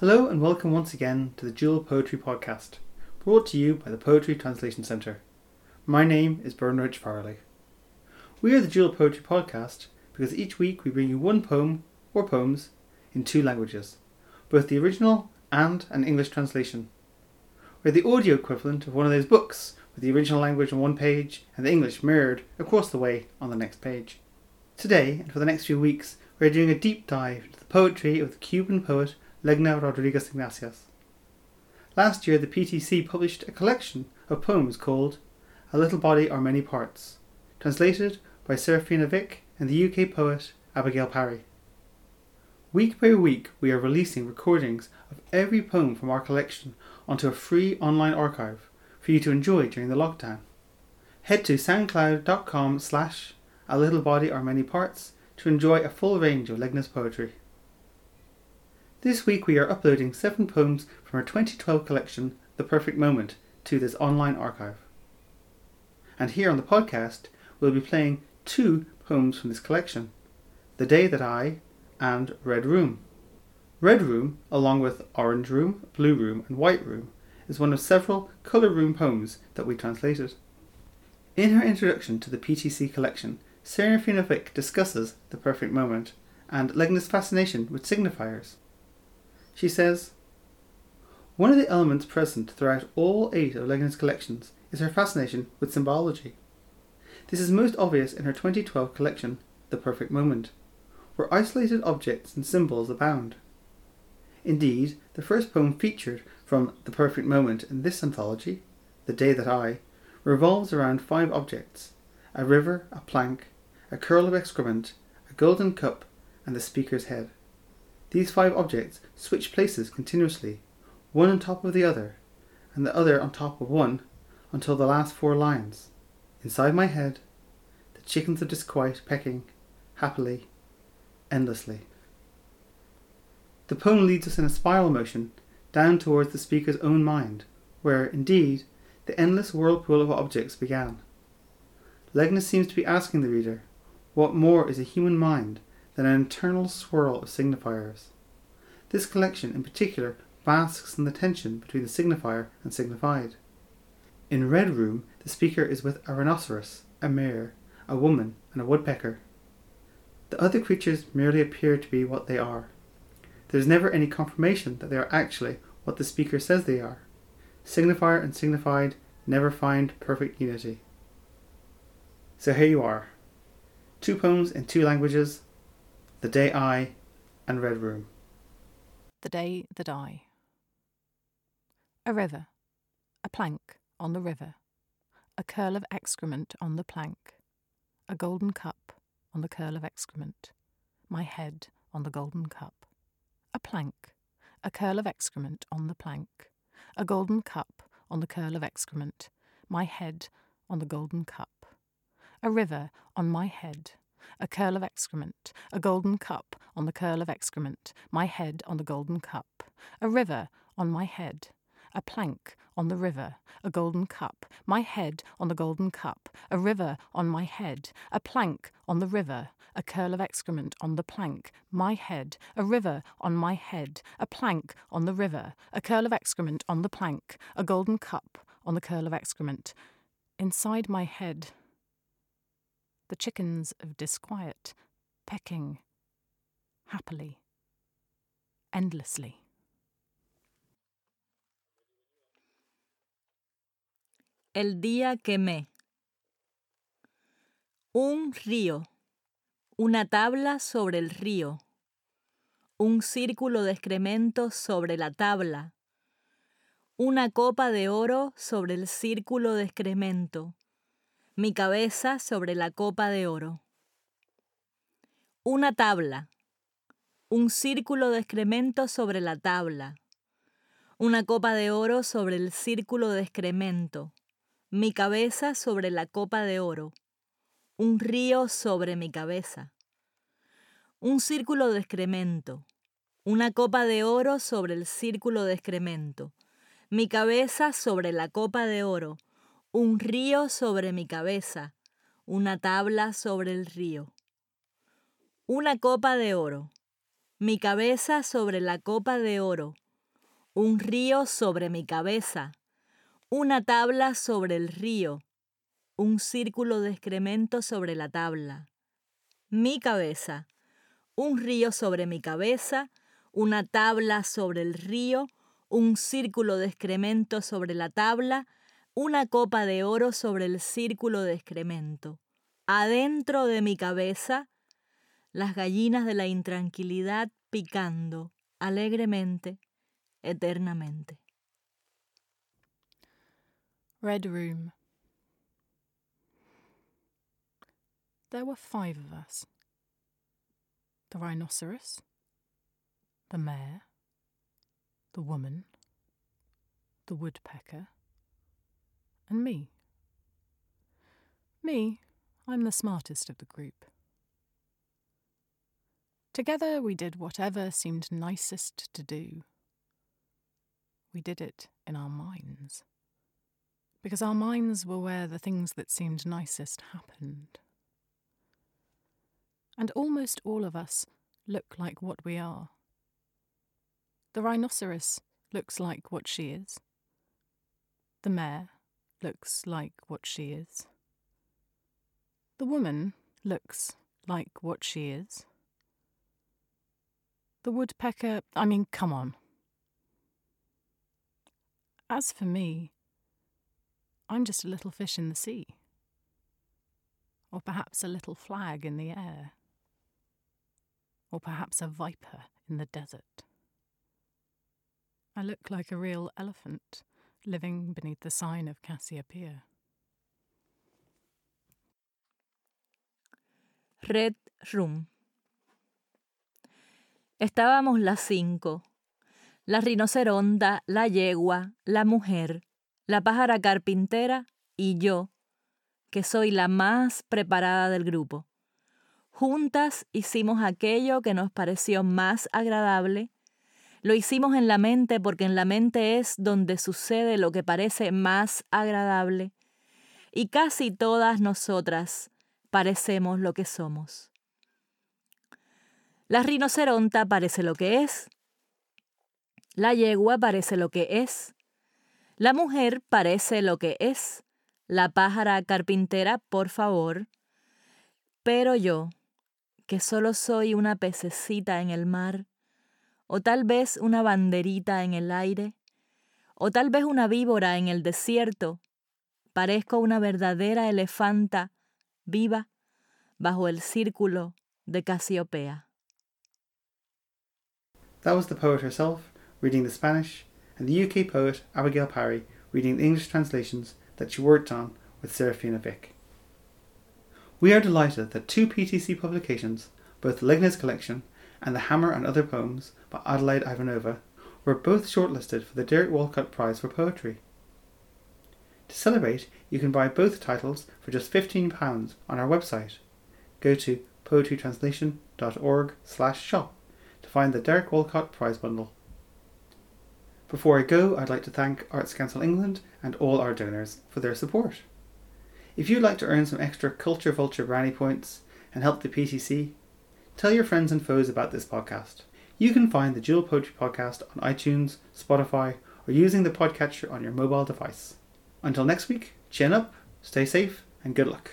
Hello and welcome once again to the Dual Poetry Podcast, brought to you by the Poetry Translation Centre. My name is Bernard Farley. We are the Dual Poetry Podcast because each week we bring you one poem or poems in two languages, both the original and an English translation. We're the audio equivalent of one of those books with the original language on one page and the English mirrored across the way on the next page. Today, and for the next few weeks, we're doing a deep dive into the poetry of the Cuban poet Legna Rodriguez Iglesias. Last year, the PTC published a collection of poems called A Little Body Are Many Parts, translated by Serafina Vick and the UK poet Abigail Parry. Week by week, we are releasing recordings of every poem from our collection onto a free online archive for you to enjoy during the lockdown. Head to soundcloud.com slash a little body are many parts to enjoy a full range of Legna's poetry. This week we are uploading seven poems from our 2012 collection, The Perfect Moment, to this online archive. And here on the podcast, we'll be playing two poems from this collection The Day That I and Red Room. Red Room, along with Orange Room, Blue Room, and White Room, is one of several colour room poems that we translated. In her introduction to the PTC collection, Serafina Vick discusses the perfect moment and Legna's fascination with signifiers. She says, One of the elements present throughout all eight of Legna's collections is her fascination with symbology. This is most obvious in her 2012 collection, The Perfect Moment, where isolated objects and symbols abound. Indeed, the first poem featured from The Perfect Moment in this anthology, The Day That I, revolves around five objects a river, a plank, a curl of excrement, a golden cup, and the speaker's head. These five objects switch places continuously, one on top of the other, and the other on top of one, until the last four lines. Inside my head, the chickens of disquiet pecking, happily, endlessly. The poem leads us in a spiral motion down towards the speaker's own mind, where, indeed, the endless whirlpool of objects began. Legna seems to be asking the reader, what more is a human mind than an eternal swirl of signifiers? This collection, in particular, basks in the tension between the signifier and signified. In Red Room, the speaker is with a rhinoceros, a mare, a woman, and a woodpecker. The other creatures merely appear to be what they are. There is never any confirmation that they are actually what the speaker says they are. Signifier and signified never find perfect unity. So here you are. Two poems in two languages The Day I and Red Room. The Day That I. A river, a plank on the river, a curl of excrement on the plank, a golden cup on the curl of excrement, my head on the golden cup. A plank, a curl of excrement on the plank, a golden cup on the curl of excrement, my head on the golden cup. A river on my head, a curl of excrement, a golden cup on the curl of excrement, my head on the golden cup. A river on my head, a plank on the river, a golden cup, my head on the golden cup, a river on my head, a plank on the river, a curl of excrement on the plank, my head, a river on my head, a plank on the river, a curl of excrement on the plank, a golden cup on the curl of excrement. Inside my head, the chickens of disquiet, pecking, happily, endlessly. El día que me. Un río. Una tabla sobre el río. Un círculo de excremento sobre la tabla. Una copa de oro sobre el círculo de excremento. Mi cabeza sobre la copa de oro. Una tabla. Un círculo de excremento sobre la tabla. Una copa de oro sobre el círculo de excremento mi cabeza sobre la copa de oro, un río sobre mi cabeza, un círculo de excremento, una copa de oro sobre el círculo de excremento, mi cabeza sobre la copa de oro, un río sobre mi cabeza, una tabla sobre el río. Una copa de oro, mi cabeza sobre la copa de oro, un río sobre mi cabeza, una tabla sobre el río, un círculo de excremento sobre la tabla. Mi cabeza, un río sobre mi cabeza, una tabla sobre el río, un círculo de excremento sobre la tabla, una copa de oro sobre el círculo de excremento. Adentro de mi cabeza, las gallinas de la intranquilidad picando alegremente, eternamente. Red Room. There were five of us the rhinoceros, the mare, the woman, the woodpecker, and me. Me, I'm the smartest of the group. Together we did whatever seemed nicest to do. We did it in our minds. Because our minds were where the things that seemed nicest happened. And almost all of us look like what we are. The rhinoceros looks like what she is. The mare looks like what she is. The woman looks like what she is. The woodpecker, I mean, come on. As for me, I'm just a little fish in the sea. Or perhaps a little flag in the air. Or perhaps a viper in the desert. I look like a real elephant living beneath the sign of Cassiopeia. Red Room. Estábamos las cinco. La rinoceronta, la yegua, la mujer, la pájara carpintera y yo, que soy la más preparada del grupo. Juntas hicimos aquello que nos pareció más agradable. Lo hicimos en la mente porque en la mente es donde sucede lo que parece más agradable. Y casi todas nosotras parecemos lo que somos. La rinoceronta parece lo que es. La yegua parece lo que es. La mujer parece lo que es. La pájara carpintera, por favor. Pero yo, que solo soy una pececita en el mar, o tal vez una banderita en el aire, o tal vez una víbora en el desierto, parezco una verdadera elefanta viva bajo el círculo de Casiopea. That was the poet herself reading the Spanish, and the UK poet Abigail Parry reading the English translations that she worked on with Serafina Vick. We are delighted that two PTC publications, both Lignes collection and the Hammer and Other Poems by Adelaide Ivanova, were both shortlisted for the Derek Walcott Prize for Poetry. To celebrate, you can buy both titles for just £15 on our website. Go to poetrytranslation.org slash shop to find the Derek Walcott Prize Bundle. Before I go, I'd like to thank Arts Council England and all our donors for their support. If you'd like to earn some extra Culture Vulture brownie points and help the PTC, tell your friends and foes about this podcast. You can find the Dual Poetry Podcast on iTunes, Spotify, or using the podcatcher on your mobile device. Until next week, chin up, stay safe, and good luck.